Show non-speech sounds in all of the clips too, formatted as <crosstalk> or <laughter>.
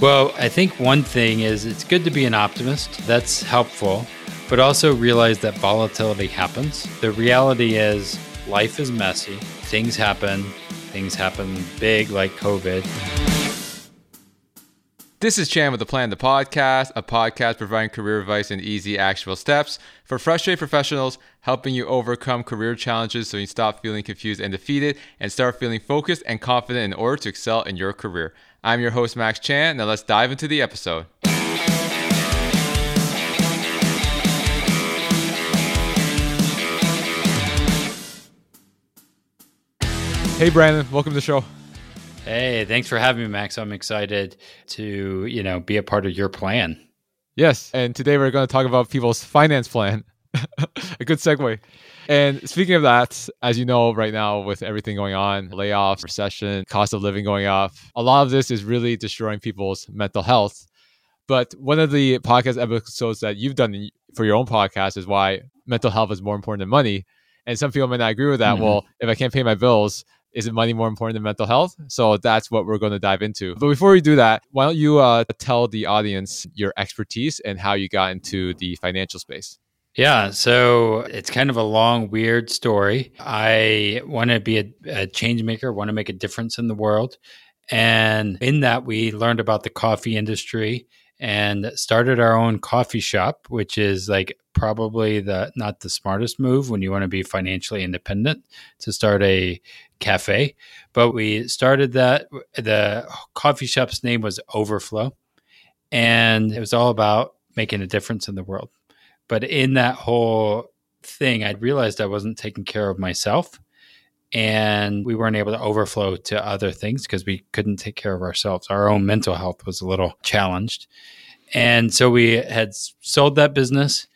Well, I think one thing is it's good to be an optimist. That's helpful, but also realize that volatility happens. The reality is life is messy. Things happen. Things happen big like COVID. This is Chan with the Plan, the podcast, a podcast providing career advice and easy, actionable steps for frustrated professionals, helping you overcome career challenges so you stop feeling confused and defeated and start feeling focused and confident in order to excel in your career. I'm your host, Max Chan. Now let's dive into the episode. Hey, Brandon, welcome to the show. Hey, thanks for having me, Max. I'm excited to, you know, be a part of your plan. Yes, and today we're going to talk about people's finance plan. <laughs> a good segue. And speaking of that, as you know, right now with everything going on, layoffs, recession, cost of living going up, a lot of this is really destroying people's mental health. But one of the podcast episodes that you've done for your own podcast is why mental health is more important than money. And some people may not agree with that. Mm-hmm. Well, if I can't pay my bills, isn't money more important than mental health? So that's what we're going to dive into. But before we do that, why don't you uh, tell the audience your expertise and how you got into the financial space? Yeah, so it's kind of a long, weird story. I want to be a, a change maker, want to make a difference in the world. And in that, we learned about the coffee industry and started our own coffee shop, which is like probably the not the smartest move when you want to be financially independent to start a cafe. But we started that. The coffee shop's name was Overflow, and it was all about making a difference in the world. But in that whole thing, I realized I wasn't taking care of myself and we weren't able to overflow to other things because we couldn't take care of ourselves. Our own mental health was a little challenged. And so we had sold that business,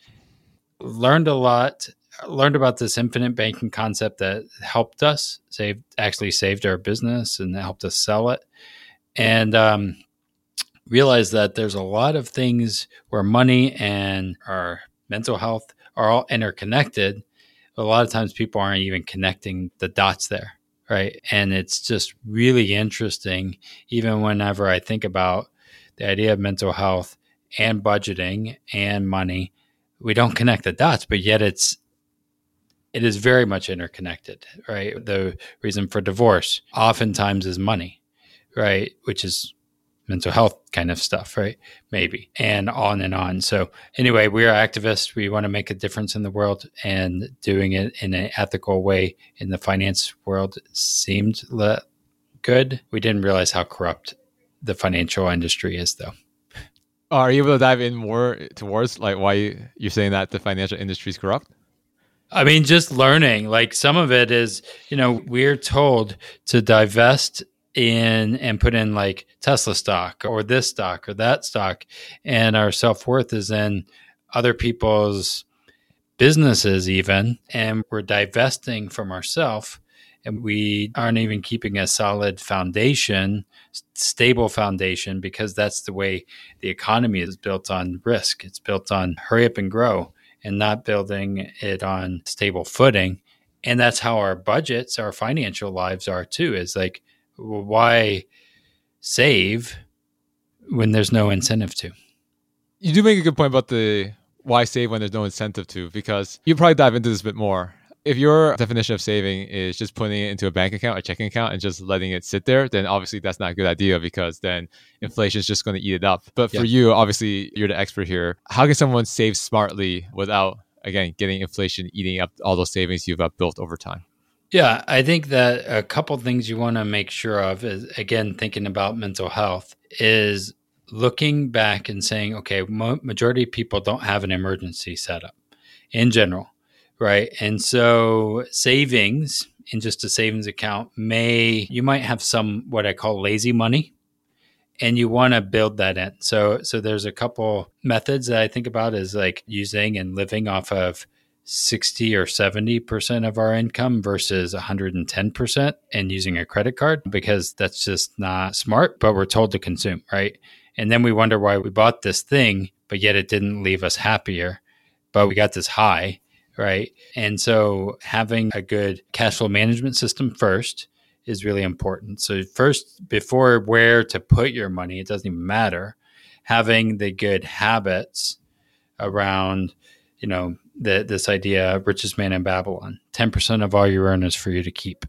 learned a lot, learned about this infinite banking concept that helped us save actually saved our business and helped us sell it. And um, realized that there's a lot of things where money and our mental health are all interconnected. A lot of times people aren't even connecting the dots there, right? And it's just really interesting, even whenever I think about the idea of mental health and budgeting and money, we don't connect the dots, but yet it's it is very much interconnected, right? The reason for divorce oftentimes is money, right? Which is mental health kind of stuff, right? Maybe, and on and on. So, anyway, we are activists. We want to make a difference in the world, and doing it in an ethical way in the finance world seemed le- good. We didn't realize how corrupt the financial industry is, though. <laughs> Are you able to dive in more towards like why you're saying that the financial industry is corrupt? I mean, just learning. Like some of it is, you know, we're told to divest in and put in like Tesla stock or this stock or that stock. And our self worth is in other people's businesses, even. And we're divesting from ourselves. And we aren't even keeping a solid foundation, stable foundation, because that's the way the economy is built on risk. It's built on hurry up and grow and not building it on stable footing. And that's how our budgets, our financial lives are too, is like why save when there's no incentive to? You do make a good point about the why save when there's no incentive to, because you probably dive into this a bit more. If your definition of saving is just putting it into a bank account, a checking account, and just letting it sit there, then obviously that's not a good idea because then inflation is just going to eat it up. But for you, obviously, you're the expert here. How can someone save smartly without, again, getting inflation eating up all those savings you've uh, built over time? Yeah, I think that a couple things you want to make sure of is again thinking about mental health is looking back and saying, okay, mo- majority of people don't have an emergency setup in general, right? And so savings in just a savings account may you might have some what I call lazy money and you want to build that in. So so there's a couple methods that I think about is like using and living off of 60 or 70% of our income versus 110% and using a credit card because that's just not smart, but we're told to consume, right? And then we wonder why we bought this thing, but yet it didn't leave us happier, but we got this high, right? And so having a good cash flow management system first is really important. So, first, before where to put your money, it doesn't even matter. Having the good habits around, you know, the, this idea, richest man in Babylon, 10% of all you earn is for you to keep.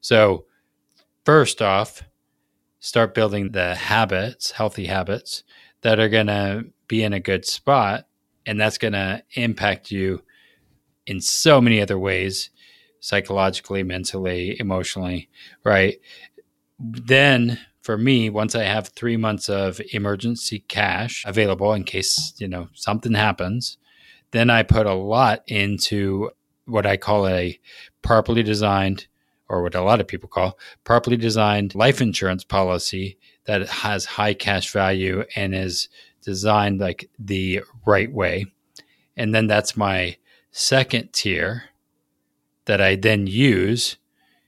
So, first off, start building the habits, healthy habits that are going to be in a good spot. And that's going to impact you in so many other ways psychologically, mentally, emotionally, right? Then for me, once I have three months of emergency cash available in case, you know, something happens, then I put a lot into what I call a properly designed, or what a lot of people call properly designed life insurance policy that has high cash value and is designed like the right way. And then that's my second tier that I then use.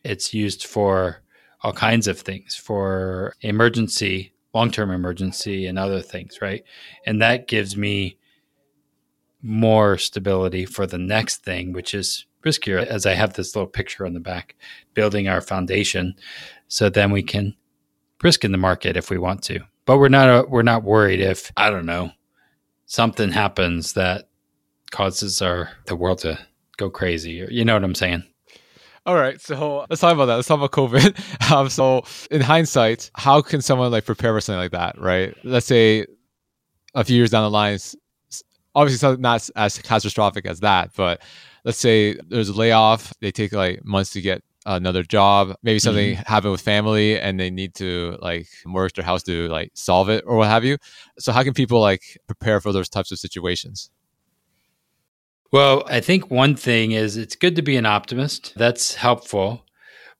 It's used for all kinds of things for emergency, long term emergency, and other things, right? And that gives me more stability for the next thing, which is riskier, as I have this little picture on the back, building our foundation. So then we can risk in the market if we want to. But we're not uh, we're not worried if I don't know something happens that causes our the world to go crazy. You know what I'm saying? All right, so let's talk about that. Let's talk about COVID. <laughs> Um, so, in hindsight, how can someone like prepare for something like that, right? Let's say a few years down the line, obviously not as catastrophic as that, but let's say there's a layoff, they take like months to get another job, maybe something mm-hmm. happened with family and they need to like mortgage their house to like solve it or what have you. So, how can people like prepare for those types of situations? Well, I think one thing is it's good to be an optimist. That's helpful,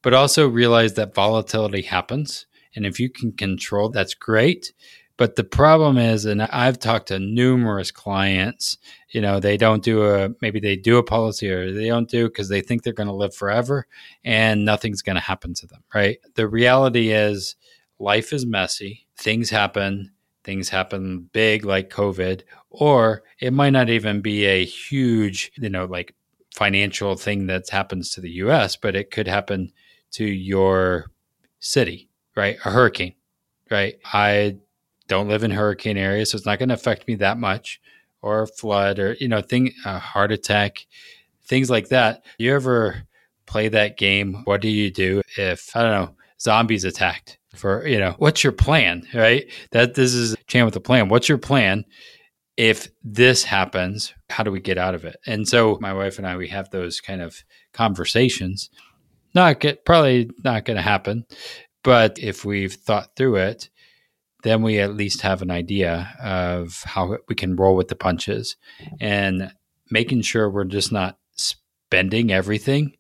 but also realize that volatility happens. And if you can control, that's great. But the problem is, and I've talked to numerous clients, you know, they don't do a, maybe they do a policy or they don't do because they think they're going to live forever and nothing's going to happen to them, right? The reality is life is messy, things happen, things happen big like COVID, or it might not even be a huge, you know, like financial thing that happens to the US, but it could happen to your city, right? A hurricane, right? I don't live in hurricane areas, so it's not going to affect me that much, or flood, or, you know, thing, a heart attack, things like that. You ever play that game? What do you do if, I don't know, zombies attacked? for you know what's your plan right that this is Chan with a plan what's your plan if this happens how do we get out of it and so my wife and i we have those kind of conversations not get probably not going to happen but if we've thought through it then we at least have an idea of how we can roll with the punches and making sure we're just not spending everything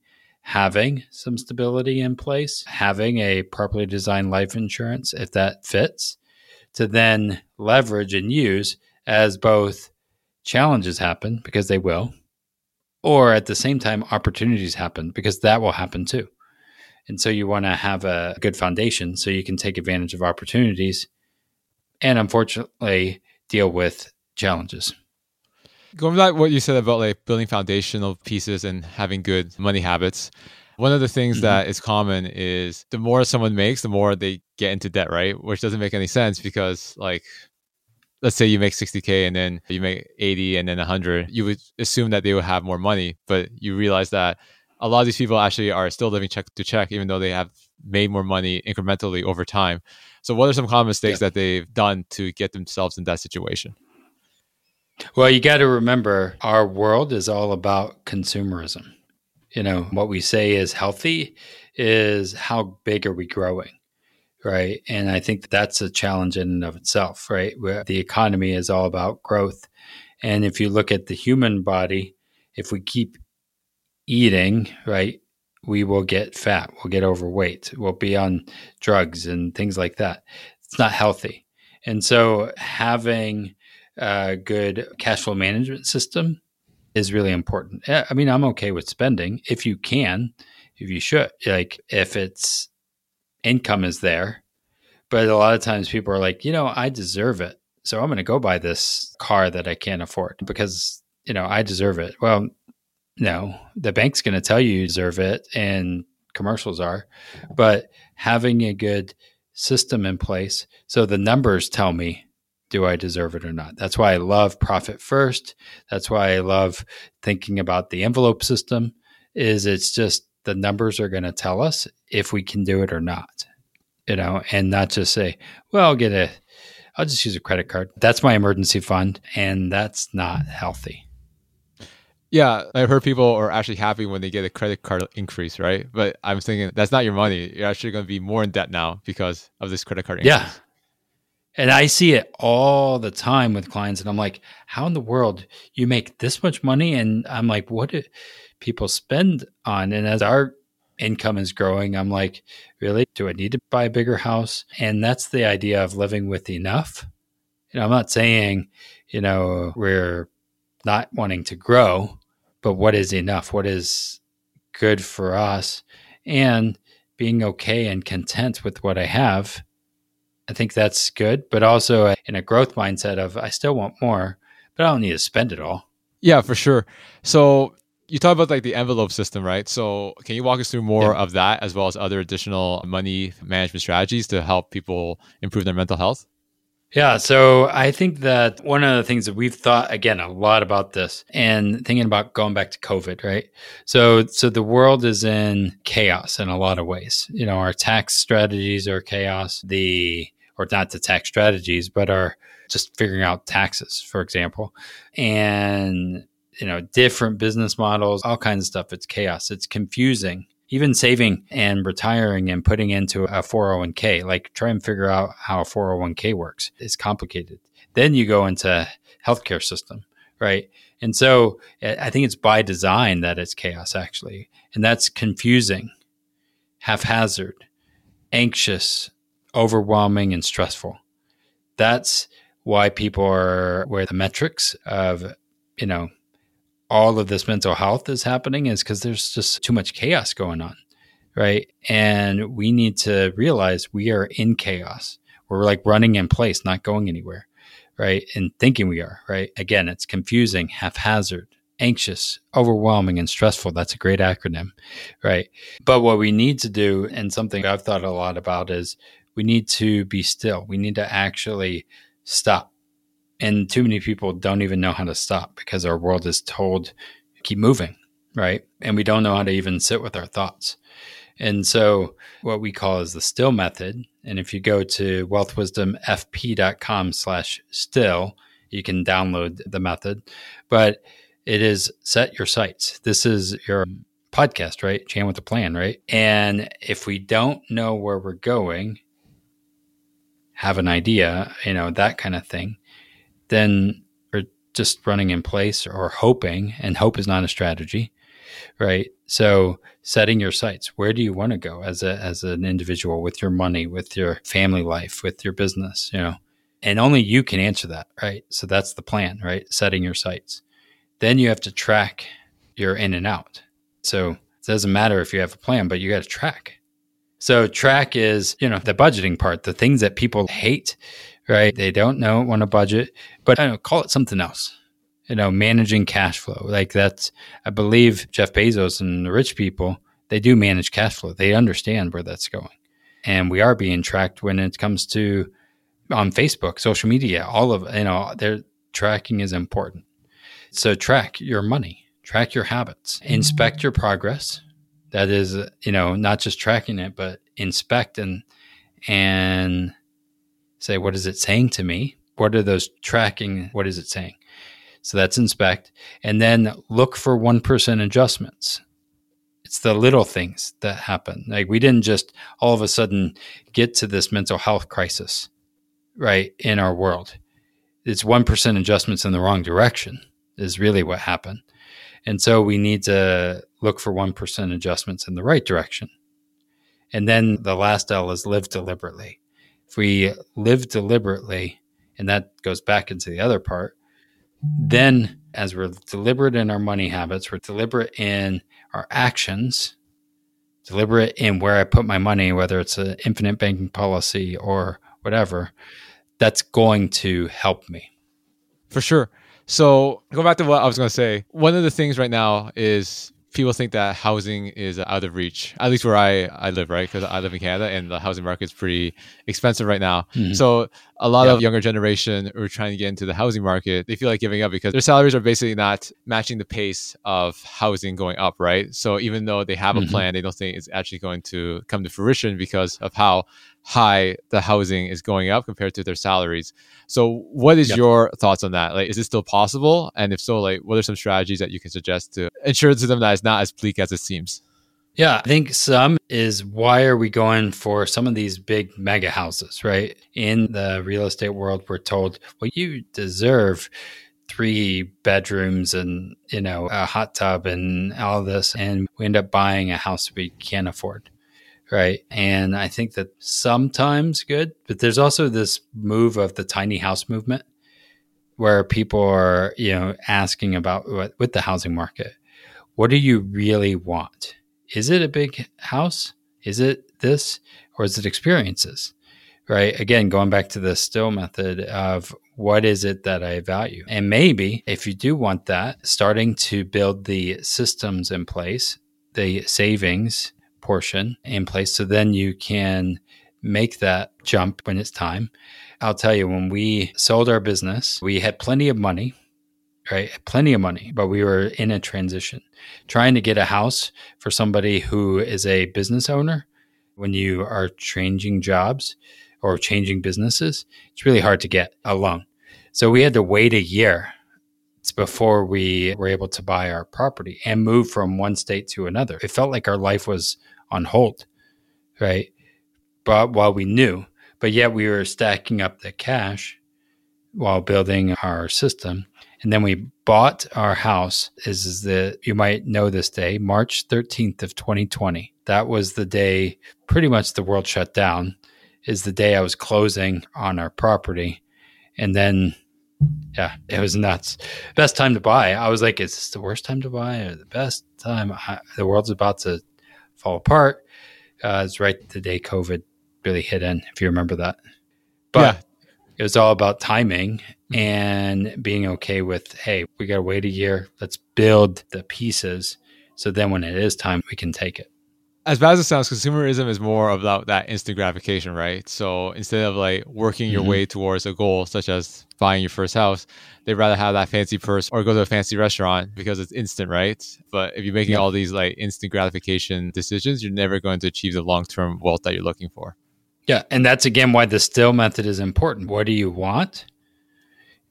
having some stability in place, having a properly designed life insurance, if that fits, to then leverage and use as both challenges happen, because they will, or at the same time, opportunities happen, because that will happen too. And so you want to have a good foundation so you can take advantage of opportunities and unfortunately deal with challenges. Going back what you said about like building foundational pieces and having good money habits, one of the things mm-hmm. that is common is the more someone makes, the more they get into debt, right? Which doesn't make any sense because like let's say you make 60k and then you make 80 and then 100 you would assume that they would have more money but you realize that a lot of these people actually are still living check to check even though they have made more money incrementally over time so what are some common mistakes yeah. that they've done to get themselves in that situation well, you got to remember our world is all about consumerism. You know, what we say is healthy is how big are we growing? Right. And I think that's a challenge in and of itself, right? Where the economy is all about growth. And if you look at the human body, if we keep eating, right, we will get fat, we'll get overweight, we'll be on drugs and things like that. It's not healthy. And so having a good cash flow management system is really important. I mean, I'm okay with spending if you can, if you should. Like if it's income is there, but a lot of times people are like, you know, I deserve it. So I'm going to go buy this car that I can't afford because, you know, I deserve it. Well, no, the bank's going to tell you you deserve it and commercials are, but having a good system in place so the numbers tell me do I deserve it or not? That's why I love profit first. That's why I love thinking about the envelope system is it's just the numbers are going to tell us if we can do it or not. You know, and not just say, well, I'll get a I'll just use a credit card. That's my emergency fund and that's not healthy. Yeah, I've heard people are actually happy when they get a credit card increase, right? But I'm thinking that's not your money. You're actually going to be more in debt now because of this credit card increase. Yeah. And I see it all the time with clients, and I'm like, how in the world you make this much money? And I'm like, what do people spend on? And as our income is growing, I'm like, really? Do I need to buy a bigger house? And that's the idea of living with enough. You know, I'm not saying, you know, we're not wanting to grow, but what is enough? What is good for us? And being okay and content with what I have I think that's good, but also in a growth mindset of I still want more, but I don't need to spend it all. Yeah, for sure. So you talk about like the envelope system, right? So can you walk us through more yeah. of that as well as other additional money management strategies to help people improve their mental health? Yeah, so I think that one of the things that we've thought again a lot about this and thinking about going back to COVID, right? So so the world is in chaos in a lot of ways. You know, our tax strategies are chaos. The or not the tax strategies, but are just figuring out taxes, for example, and you know different business models, all kinds of stuff. It's chaos. It's confusing. Even saving and retiring and putting into a 401k, like try and figure out how a 401k works. It's complicated. Then you go into healthcare system, right? And so I think it's by design that it's chaos actually. And that's confusing, haphazard, anxious, overwhelming and stressful. That's why people are where the metrics of, you know, all of this mental health is happening is because there's just too much chaos going on. Right. And we need to realize we are in chaos. We're like running in place, not going anywhere. Right. And thinking we are. Right. Again, it's confusing, haphazard, anxious, overwhelming, and stressful. That's a great acronym. Right. But what we need to do, and something I've thought a lot about, is we need to be still. We need to actually stop. And too many people don't even know how to stop because our world is told keep moving, right? And we don't know how to even sit with our thoughts. And so what we call is the still method. And if you go to wealthwisdomfp.com slash still, you can download the method. But it is set your sights. This is your podcast, right? Chan with a plan, right? And if we don't know where we're going, have an idea, you know, that kind of thing, then we're just running in place or hoping, and hope is not a strategy, right? So setting your sights, where do you want to go as a as an individual with your money, with your family life, with your business, you know? And only you can answer that, right? So that's the plan, right? Setting your sights. Then you have to track your in and out. So it doesn't matter if you have a plan, but you got to track so track is, you know, the budgeting part, the things that people hate, right? They don't know, want to budget, but I don't know, call it something else. You know, managing cash flow. Like that's, I believe Jeff Bezos and the rich people, they do manage cash flow. They understand where that's going. And we are being tracked when it comes to on Facebook, social media, all of, you know, their tracking is important. So track your money, track your habits, mm-hmm. inspect your progress, that is you know not just tracking it but inspect and and say what is it saying to me? What are those tracking? What is it saying? So that's inspect. And then look for 1% adjustments. It's the little things that happen. Like we didn't just all of a sudden get to this mental health crisis right in our world. It's 1% adjustments in the wrong direction is really what happened. And so we need to look for 1% adjustments in the right direction. And then the last L is live deliberately. If we live deliberately, and that goes back into the other part, then as we're deliberate in our money habits, we're deliberate in our actions, deliberate in where I put my money, whether it's an infinite banking policy or whatever, that's going to help me. For sure. So go back to what I was going to say. One of the things right now is people think that housing is out of reach, at least where I, I live, right? Because I live in Canada and the housing market is pretty expensive right now. Mm-hmm. So a lot of younger generation who are trying to get into the housing market, they feel like giving up because their salaries are basically not matching the pace of housing going up, right? So even though they have a mm-hmm. plan, they don't think it's actually going to come to fruition because of how high the housing is going up compared to their salaries. So what is yep. your thoughts on that? Like is it still possible? And if so, like what are some strategies that you can suggest to ensure to them that it's not as bleak as it seems? Yeah, I think some is why are we going for some of these big mega houses, right? In the real estate world, we're told, well, you deserve three bedrooms and, you know, a hot tub and all this. And we end up buying a house we can't afford. Right. And I think that sometimes good, but there's also this move of the tiny house movement where people are, you know, asking about what with the housing market, what do you really want? is it a big house? Is it this or is it experiences? Right. Again, going back to the still method of what is it that I value? And maybe if you do want that, starting to build the systems in place, the savings portion in place, so then you can make that jump when it's time. I'll tell you, when we sold our business, we had plenty of money right? Plenty of money, but we were in a transition. Trying to get a house for somebody who is a business owner when you are changing jobs or changing businesses, it's really hard to get a loan. So we had to wait a year before we were able to buy our property and move from one state to another. It felt like our life was on hold, right? But while we knew, but yet we were stacking up the cash while building our system and then we bought our house. Is, the you might know this day, March 13th of 2020. That was the day pretty much the world shut down. Is the day I was closing on our property. And then yeah, it was nuts. Best time to buy. I was like, is this the worst time to buy or the best time? I, the world's about to fall apart. Uh, it's right the day COVID really hit in, if you remember that. But yeah it was all about timing mm-hmm. and being okay with, hey, we got to wait a year. Let's build the pieces. So then when it is time, we can take it. As bad as it sounds, consumerism is more about that instant gratification, right? So instead of like working your mm-hmm. way towards a goal, such as buying your first house, they'd rather have that fancy purse or go to a fancy restaurant because it's instant, right? But if you're making yeah. all these like instant gratification decisions, you're never going to achieve the long term wealth that you're looking for. Yeah. And that's again why the still method is important. What do you want?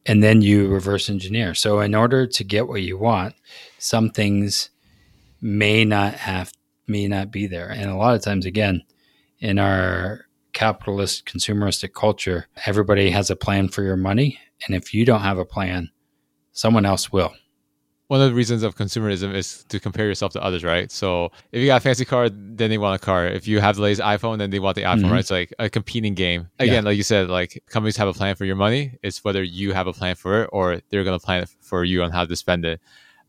And then you reverse engineer. So, in order to get what you want, some things may not have, may not be there. And a lot of times, again, in our capitalist, consumeristic culture, everybody has a plan for your money. And if you don't have a plan, someone else will one of the reasons of consumerism is to compare yourself to others, right? So if you got a fancy car, then they want a car. If you have the latest iPhone, then they want the iPhone, mm-hmm. right? It's like a competing game. Again, yeah. like you said, like companies have a plan for your money. It's whether you have a plan for it or they're going to plan for you on how to spend it.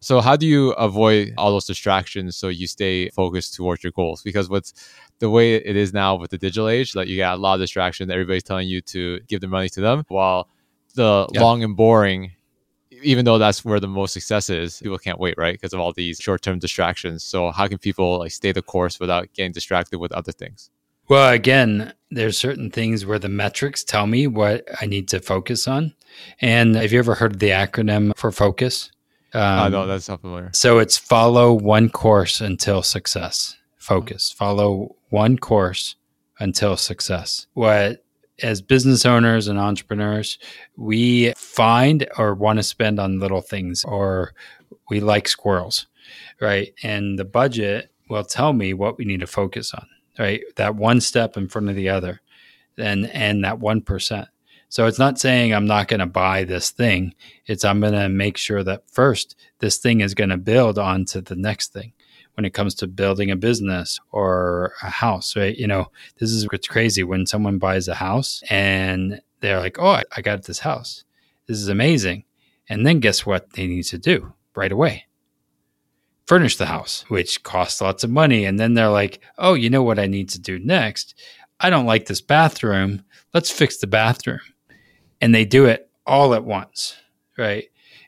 So how do you avoid all those distractions so you stay focused towards your goals? Because what's the way it is now with the digital age, like you got a lot of distraction. Everybody's telling you to give the money to them, while the yeah. long and boring even though that's where the most success is, people can't wait, right? Because of all these short-term distractions. So how can people like stay the course without getting distracted with other things? Well, again, there's certain things where the metrics tell me what I need to focus on. And have you ever heard the acronym for focus? Um, I know that's not familiar. So it's follow one course until success. Focus. Follow one course until success. What as business owners and entrepreneurs, we find or want to spend on little things or we like squirrels, right? And the budget will tell me what we need to focus on, right? That one step in front of the other and and that 1%. So it's not saying I'm not going to buy this thing. It's I'm going to make sure that first this thing is going to build onto the next thing when it comes to building a business or a house, right? You know, this is what's crazy when someone buys a house and they're like, oh, I, got this house. This is amazing. And then guess what they need to do right away? Furnish the house, which costs lots of money. And then they're like, oh, you know what I need to do next? I don't like this bathroom. Let's fix the bathroom. And they do it all at once, right?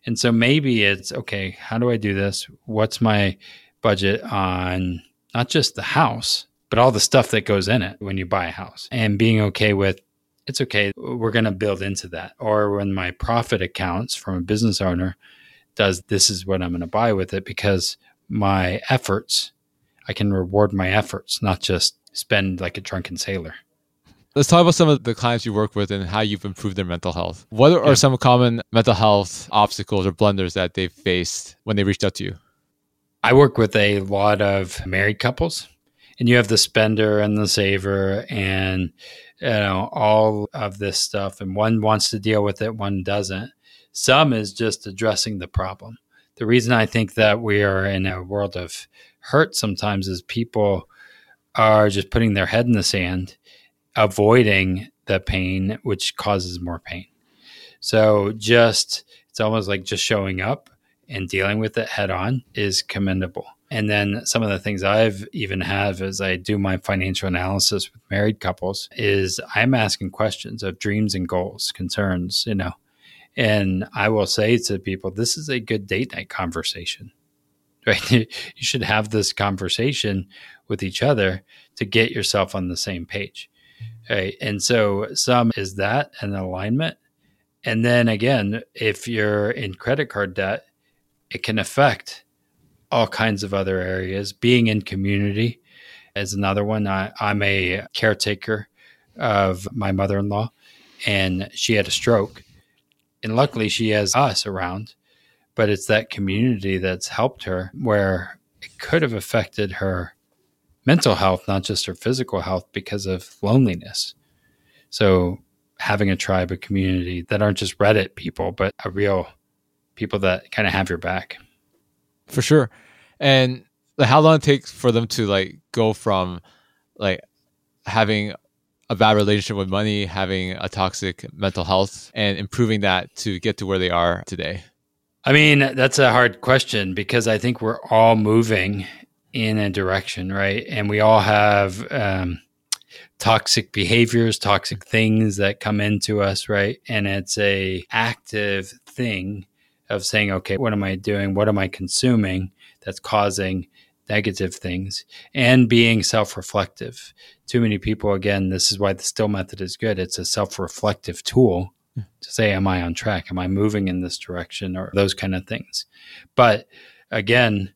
And so maybe it's okay, how do I do this? What's my budget on not just the house, but all the stuff that goes in it when you buy a house and being okay with it's okay, we're going to build into that. Or when my profit accounts from a business owner does this is what I'm going to buy with it because my efforts, I can reward my efforts, not just spend like a drunken sailor. Let's talk about some of the clients you work with and how you've improved their mental health. What are yeah. some common mental health obstacles or blunders that they've faced when they reached out to you? I work with a lot of married couples, and you have the spender and the saver, and you know all of this stuff. And one wants to deal with it, one doesn't. Some is just addressing the problem. The reason I think that we are in a world of hurt sometimes is people are just putting their head in the sand avoiding the pain, which causes more pain. So just it's almost like just showing up and dealing with it head on is commendable. And then some of the things I've even have as I do my financial analysis with married couples is I'm asking questions of dreams and goals, concerns, you know. And I will say to people, this is a good date night conversation. <laughs> Right? you should have this conversation with each other to get yourself on the same page. And so some is that an alignment. And then again, if you're in credit card debt, it can affect all kinds of other areas. Being in community is another one. I, I'm a caretaker of my mother in law, and she had a stroke. And luckily, she has us around, but it's that community that's helped her where it could have affected her mental health, not just her physical health, because of loneliness. So having a tribe, a community that aren't just Reddit people, but a real people that kind of have your back. For sure. And how long it takes for them to like go from like having a bad relationship with money, having a toxic mental health, and improving that to get to where they are today? I mean, that's a hard question because I think we're all moving in a direction, right? And we all have um, toxic behaviors, toxic things that come into us, right? And it's a active thing of saying, okay, what am I doing? What am I consuming that's causing negative things and being self-reflective. Too many people again, this is why the still method is good. It's a self-reflective tool to say am I on track? Am I moving in this direction or those kind of things. But again,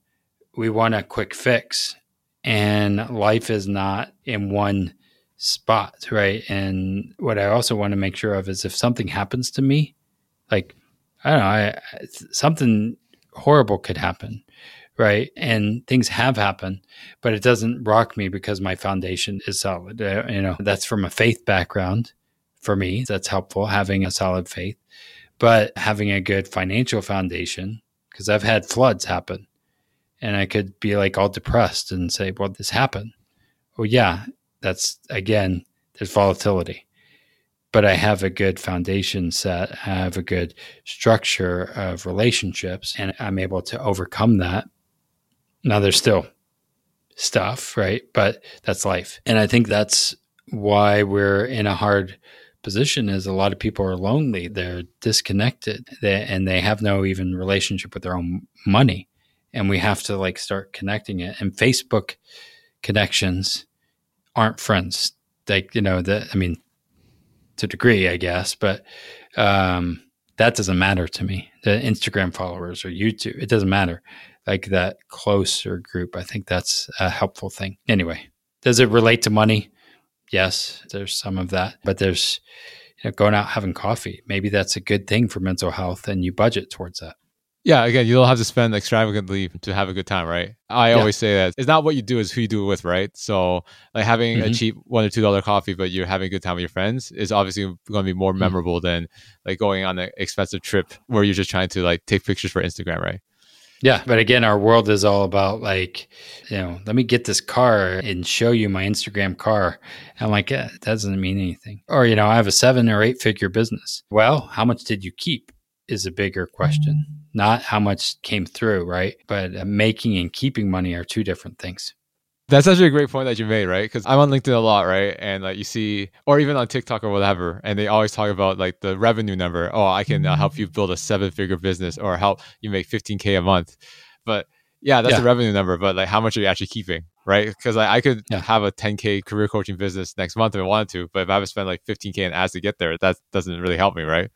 we want a quick fix and life is not in one spot right? And what i also want to make sure of is if something happens to me like i don't know I, something horrible could happen right? And things have happened but it doesn't rock me because my foundation is solid. Uh, you know that's from a faith background for me. That's helpful having a solid faith. But having a good financial foundation because i've had floods happen and I could be like all depressed and say, well, this happened. Well, yeah, that's again, there's volatility. But I have a good foundation set, I have a good structure of relationships, and I'm able to overcome that. Now, there's still stuff, right? But that's life. And I think that's why we're in a hard position is a lot of people are lonely they're disconnected they, and they have no even relationship with their own money and we have to like start connecting it. And Facebook connections aren't friends. Like, you know, that, I mean, to degree, I guess, but um, that doesn't matter to me. The Instagram followers or YouTube, it doesn't matter. Like that closer group, I think that's a helpful thing. Anyway, does it relate to money? Yes, there's some of that, but there's you know, going out having coffee. Maybe that's a good thing for mental health, and you budget towards that. Yeah, again, you don't have to spend extravagantly to have a good time, right? I yeah. always say that it's not what you do, is who you do it with, right? So, like having mm-hmm. a cheap one or two dollar coffee, but you're having a good time with your friends is obviously going to be more mm-hmm. memorable than like going on an expensive trip where you're just trying to like take pictures for Instagram, right? Yeah, but again, our world is all about like, you know, let me get this car and show you my Instagram car. I'm like, eh, it doesn't mean anything. Or, you know, I have a seven or eight figure business. Well, how much did you keep is a bigger question not how much came through, right? But uh, making and keeping money are two different things. That's actually a great point that you made, right? Because I'm on LinkedIn a lot, right? And like you see, or even on TikTok or whatever, and they always talk about like the revenue number. Oh, I can uh, help you build a seven figure business or help you make 15K a month. But yeah, that's Yeah. the revenue number, but like how much are you actually keeping, right? Because I, I could Yeah. have a 10k career coaching business next month if I wanted to, but if I have to spend like 15k in ads to get there, that doesn't really help me, right?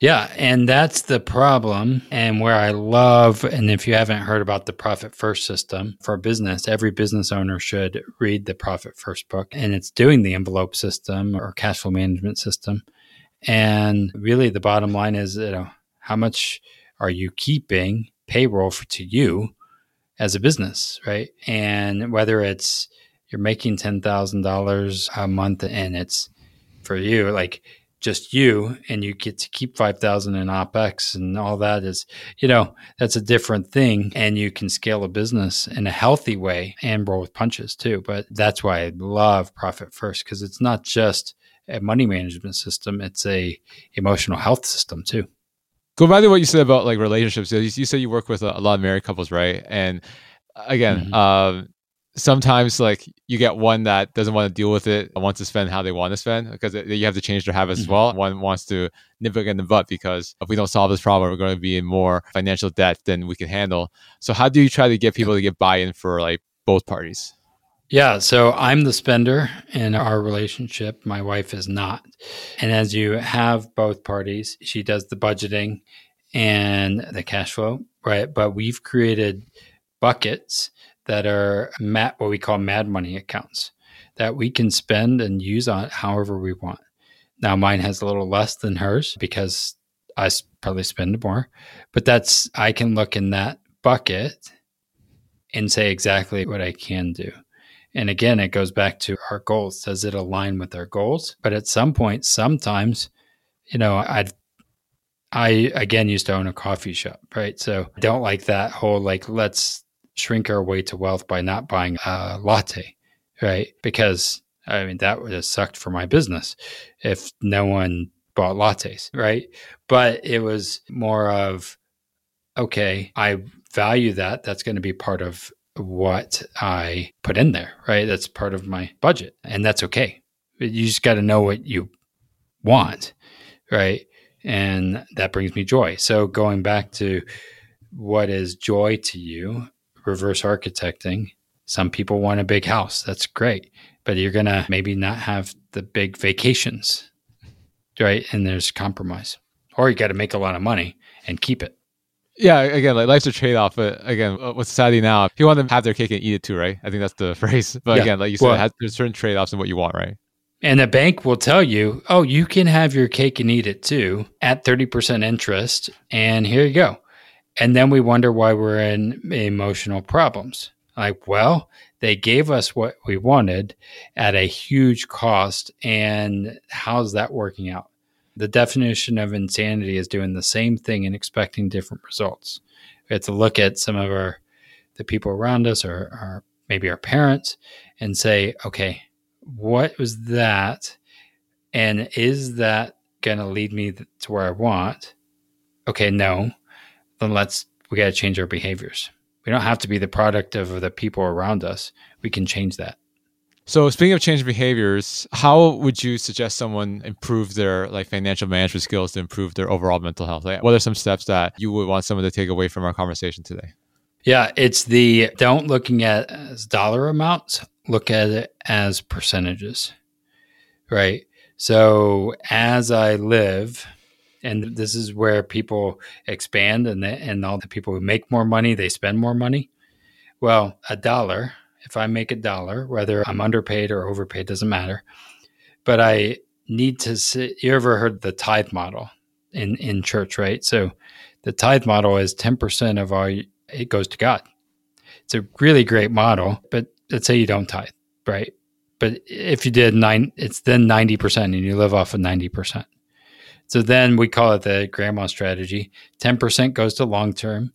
Yeah, and that's the problem. And where I love, and if you haven't heard about the Profit First system for business, every business owner should read the Profit First book. And it's doing the envelope system or cash flow management system. And really, the bottom line is, you know, how much are you keeping payroll for, to you as a business, right? And whether it's you're making ten thousand dollars a month and it's for you, like just you and you get to keep 5000 in opex and all that is you know that's a different thing and you can scale a business in a healthy way and roll with punches too but that's why i love profit first because it's not just a money management system it's a emotional health system too Go back to what you said about like relationships. You, you said you work with a, a lot of married couples, right? And again, Mhm. um, sometimes like you get one that doesn't want to deal with it, wants to spend how they want to spend because it- you have to change their habits as Mhm. well. One wants to nip it in the butt because if we don't solve this problem, we're going to be in more financial debt than we can handle. So how do you try to get people to get buy-in for like both parties? Yeah, so I'm the spender in our relationship. My wife is not. And as you have both parties, she does the budgeting and the cash flow, right? But we've created buckets that are mat, what we call mad money accounts that we can spend and use on however we want. Now, mine has a little less than hers because I probably spend more, but that's, I can look in that bucket and say exactly what I can do. And again, it goes back to our goals. Does it align with our goals? But at some point, sometimes, you know, I'd, I again used to own a coffee shop, right? So I don't like that whole like, let's shrink our way to wealth by not buying a latte, right? Because I mean, that would have sucked for my business if no one bought lattes, right? But it was more of, okay, I value that. That's going to be part of what I put in there, right? That's part of my budget, and that's okay. You just got to know what you want, right? And that brings me joy. So going back to what is joy to you, reverse architecting. Some people want a big house. That's great. But you're going to maybe not have the big vacations, right? And there's compromise. Or you got to make a lot of money and keep it. Yeah, again, like life's a trade off. But again, uh, with society now, if you want to have their cake and eat it too, right? I think that's the <laughs> phrase. But Yeah. again, like you said, Well- there's certain trade offs in what you want, right? And the bank will tell you, oh, you can have your cake and eat it too at 30% interest. And here you go. And then we wonder why we're in emotional problems. Like, well, they gave us what we wanted at a huge cost. And how's that working out? The definition of insanity is doing the same thing and expecting different results. We have to look at some of our the people around us or, or maybe our parents and say, okay, what was that? And is that going to lead me to where I want? Okay, no. Then let's, we got to change our behaviors. We don't have to be the product of the people around us. We can change that. So speaking of change behaviors, how would you suggest someone improve their like financial management skills to improve their overall mental health? Like, what are some steps that you would want someone to take away from our conversation today? Yeah, it's the don't looking at as dollar amounts, look at it as percentages. Right? So as I live and this is where people expand and the, and all the people who make more money, they spend more money. Well, a dollar, if I make a dollar, whether I'm underpaid or overpaid doesn't matter, but I need to sit you ever heard the tithe model in in church, right? So the tithe model is 10% of all it goes to God. It's a really great model, but let's say you don't tithe, right? But if you did nine, it's then 90% and you live off of 90%. So then we call it the grandma strategy. 10% goes to long term,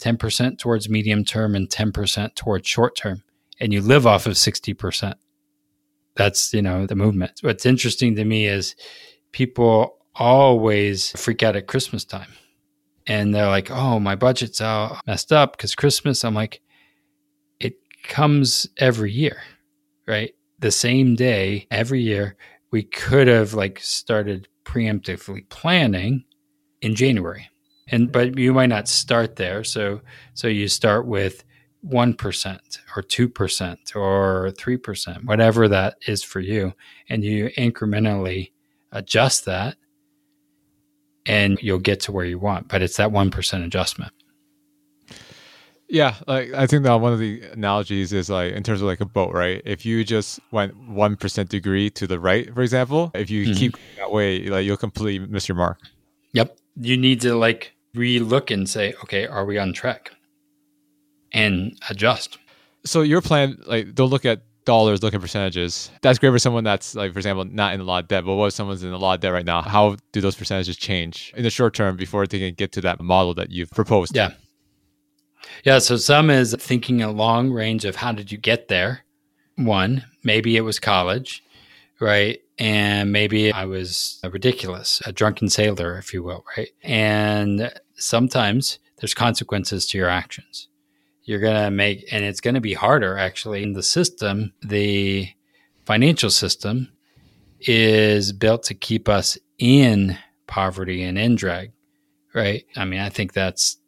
10% towards medium term, and 10% towards short term. And you live off of 60%. That's, you know, the movement. What's interesting to me is people always freak out at Christmas time and they're like, "Oh, my budget's all messed up because Christmas." I'm like, it comes every year, right? The same day every year. We could have like started preemptively planning in January, And but you might not start there. So so you start with 1% or 2% or 3%, whatever that is for you. And you incrementally adjust that and you'll get to where you want. But it's that 1% adjustment. Yeah, like I think that one of the analogies is like in terms of like a boat, right? If you just went one percent degree to the right, for example, if you mm-hmm. keep that way, like you'll completely miss your mark. Yep. You need to like re-look and say, okay, are we on track? And adjust. So your plan, like don't look at dollars, look at percentages. That's great for someone that's like, for example, not in a lot of debt. But what if someone's in a lot of debt right now? How do those percentages change in the short term before they can get to that model that you've proposed? Yeah. Yeah. So some is thinking a long range of how did you get there? One, maybe it was college, right? And maybe I was ridiculous, a drunken sailor, if you will, right? And sometimes there's consequences to your actions. You're going to make, and it's going to be harder actually in the system. The financial system is built to keep us in poverty and in drag, right? I mean, I think that's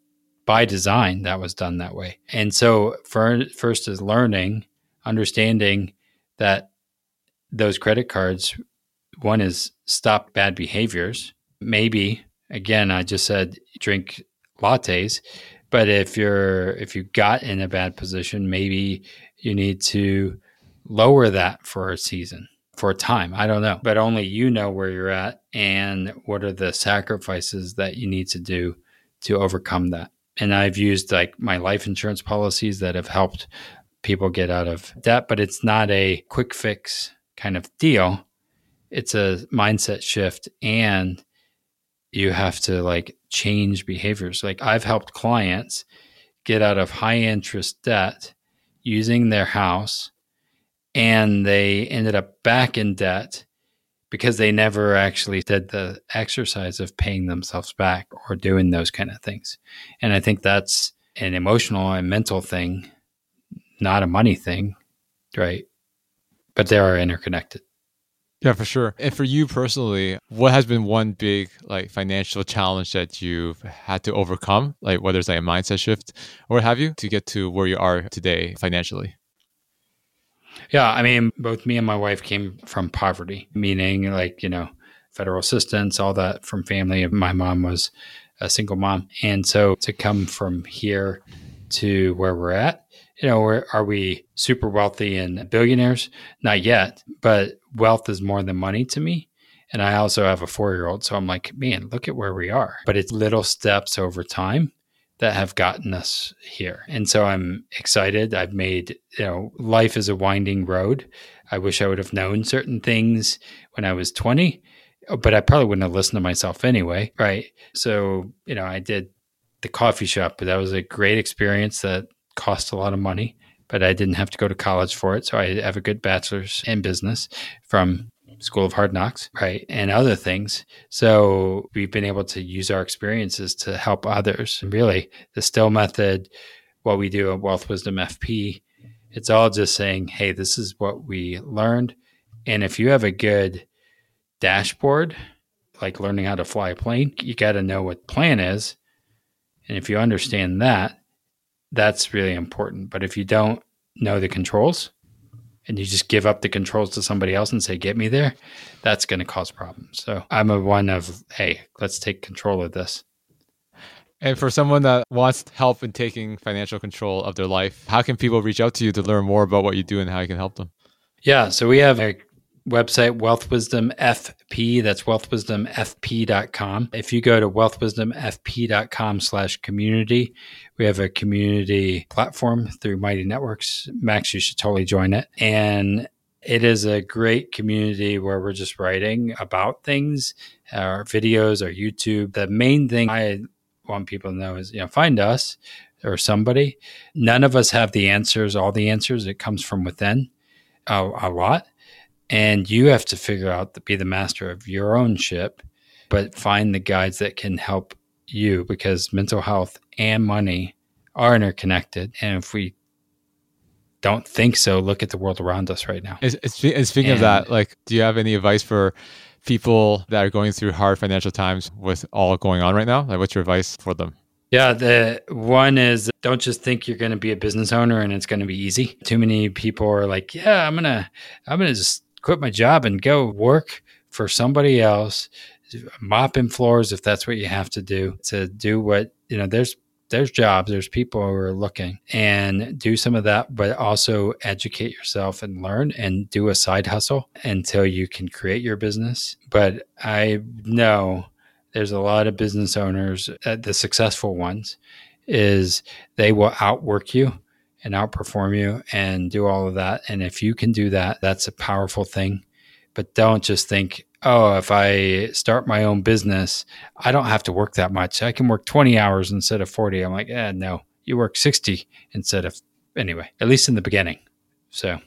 by design that was done that way. And so for, first is learning, understanding that those credit cards, one is stop bad behaviors. Maybe again, I just said drink lattes, but if you're if you got in a bad position, maybe you need to lower that for a season for a time. I don't know, but only you know where you're at and what are the sacrifices that you need to do to overcome that and I've used like my life insurance policies that have helped people get out of debt, but it's not a quick fix kind of deal. It's a mindset shift and you have to like change behaviors. Like I've helped clients get out of high interest debt using their house and they ended up back in debt because they never actually did the exercise of paying themselves back or doing those kind of things. And I think that's an emotional and mental thing, not a money thing, right? But they are interconnected. Yeah, for sure. And for you personally, what has been one big like financial challenge that you've had to overcome? Like whether it's like a mindset shift or have you to get to where you are today financially? Yeah, I mean, both me and my wife came from poverty, meaning like, you know, federal assistance, all that from family. My mom was a single mom. And so to come from here to where we're at, you know, are we super wealthy and billionaires? Not yet, but wealth is more than money to me. And I also have a four year old. So I'm like, man, look at where we are. But it's little steps over time that have gotten us here. And so I'm excited. I've made, you know, life is a winding road. I wish I would have known certain things when I was 20, but I probably wouldn't have listened to myself anyway. Right. So, you know, I did the coffee shop, but that was a great experience that cost a lot of money, but I didn't have to go to college for it. So I have a good bachelor's in business from School of Hard Knocks, right? And other things. So we've been able to use our experiences to help others. And really, the Still method, what we do at Wealth Wisdom FP, it's all just saying, hey, this is what we learned. And if you have a good dashboard, like learning how to fly a plane, you got to know what plan is. And if you understand that, that's really important. But if you don't know the controls, and you just give up the controls to somebody else and say, get me there, that's going to cause problems. So I'm a one of, hey, let's take control of this. And for someone that wants help in taking financial control of their life, how can people reach out to you to learn more about what you do and how you can help them? Yeah, so we have a website, Wealth Wisdom FP. That's wealthwisdomfp.com. If you go to wealthwisdomfp.com slash community, we have a community platform through Mighty Networks. Max, you should totally join it. And it is a great community where we're just writing about things, our videos, our YouTube. The main thing I want people to know is, you know, find us or somebody. None of us have the answers, all the answers. It comes from within a, a lot and you have to figure out to be the master of your own ship but find the guides that can help you because mental health and money are interconnected and if we don't think so look at the world around us right now and, speaking and, of that like do you have any advice for people that are going through hard financial times with all going on right now? Like, what's your advice for them? Yeah, the one is don't just think you're going to be a business owner and it's going to be easy. Too many people are like, "Yeah, I'm going to I'm going to just quit my job and go work for somebody else, mopping floors if that's what you have to do to do what, you know, there's there's jobs, there's people who are looking and do some of that, but also educate yourself and learn and do a side hustle until you can create your business. But I know there's a lot of business owners, uh, the successful ones, is they will outwork you and outperform you and do all of that. And if you can do that, that's a powerful thing. But don't just think, oh, if I start my own business, I don't have to work that much. I can work 20 hours instead of 40. I'm like, eh, no, you work 60 instead of, anyway, at least in the beginning. So,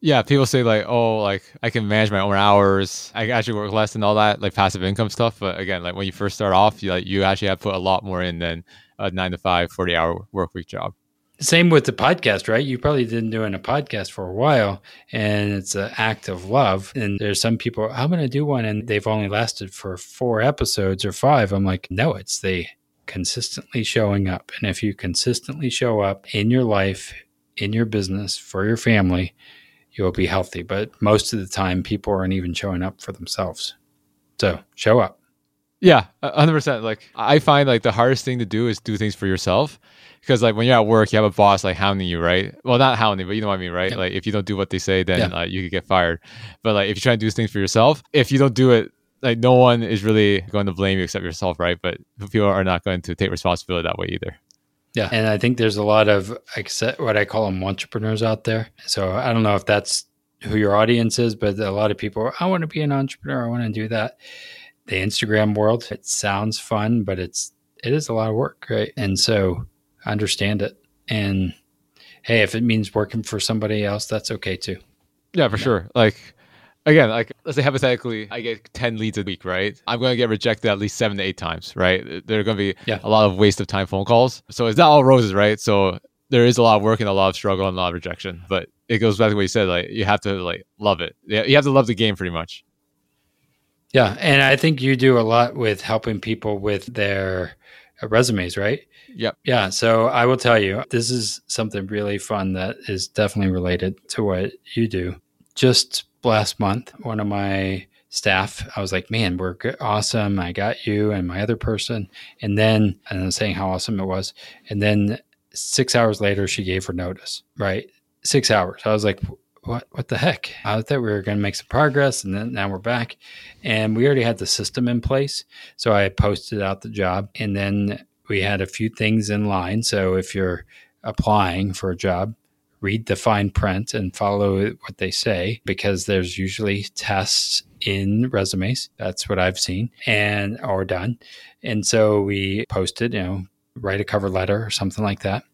yeah, people say like, oh, like I can manage my own hours. I actually work less and all that, like passive income stuff. But again, like when you first start off, you like you actually have put a lot more in than a nine to five, 40 hour work week job. Same with the podcast, right? You probably didn't doing a podcast for a while and it's an act of love. And there's some people, I'm going to do one and they've only lasted for four episodes or five. I'm like, no, it's the consistently showing up. And if you consistently show up in your life, in your business, for your family, you'll be healthy. But most of the time, people aren't even showing up for themselves. So show up. Yeah, 100%. Like, I find like the hardest thing to do is do things for yourself because like when you're at work, you have a boss like hounding you, right? Well, not hounding, but you know what I mean, right? Yeah. Like if you don't do what they say, then yeah. uh, you could get fired. But like if you try to do things for yourself, if you don't do it, like no one is really going to blame you except yourself, right? But people are not going to take responsibility that way either. Yeah, and I think there's a lot of what I call them entrepreneurs out there. So I don't know if that's who your audience is, but a lot of people, I want to be an entrepreneur. I want to do that. The Instagram world, it sounds fun, but it's it is a lot of work, right? And so understand it. And hey, if it means working for somebody else, that's okay too. Yeah, for yeah. sure. Like again, like let's say hypothetically, I get ten leads a week, right? I'm going to get rejected at least seven to eight times, right? There are going to be yeah. a lot of waste of time phone calls. So it's not all roses, right? So there is a lot of work and a lot of struggle and a lot of rejection. But it goes back to what you said, like you have to like love it. You have to love the game pretty much. Yeah, and I think you do a lot with helping people with their uh, resumes, right? Yep. Yeah. So I will tell you, this is something really fun that is definitely related to what you do. Just last month, one of my staff, I was like, man, we're awesome. I got you and my other person. And then, and I was saying how awesome it was. And then six hours later, she gave her notice, right? Six hours. I was like, what what the heck? I thought we were going to make some progress, and then now we're back, and we already had the system in place. So I posted out the job, and then we had a few things in line. So if you're applying for a job, read the fine print and follow what they say because there's usually tests in resumes. That's what I've seen and or done. And so we posted, you know, write a cover letter or something like that.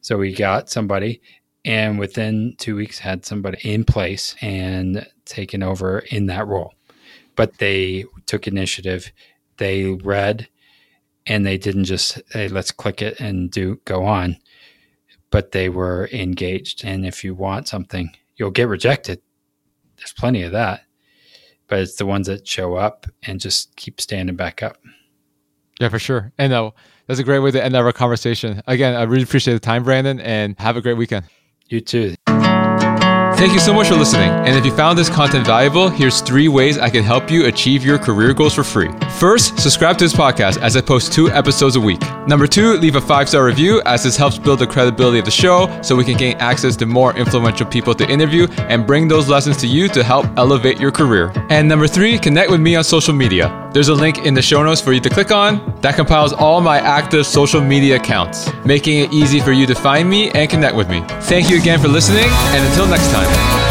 So we got somebody and within 2 weeks had somebody in place and taken over in that role. But they took initiative. They read and they didn't just hey let's click it and do go on. But they were engaged. And if you want something you'll get rejected. There's plenty of that. But it's the ones that show up and just keep standing back up. Yeah for sure. And uh, that's a great way to end our conversation. Again i really appreciate the time brandon and have a great weekend you too Thank you so much for listening. And if you found this content valuable, here's three ways I can help you achieve your career goals for free. First, subscribe to this podcast as I post two episodes a week. Number two, leave a five star review as this helps build the credibility of the show so we can gain access to more influential people to interview and bring those lessons to you to help elevate your career. And number three, connect with me on social media. There's a link in the show notes for you to click on that compiles all my active social media accounts, making it easy for you to find me and connect with me. Thank you again for listening, and until next time.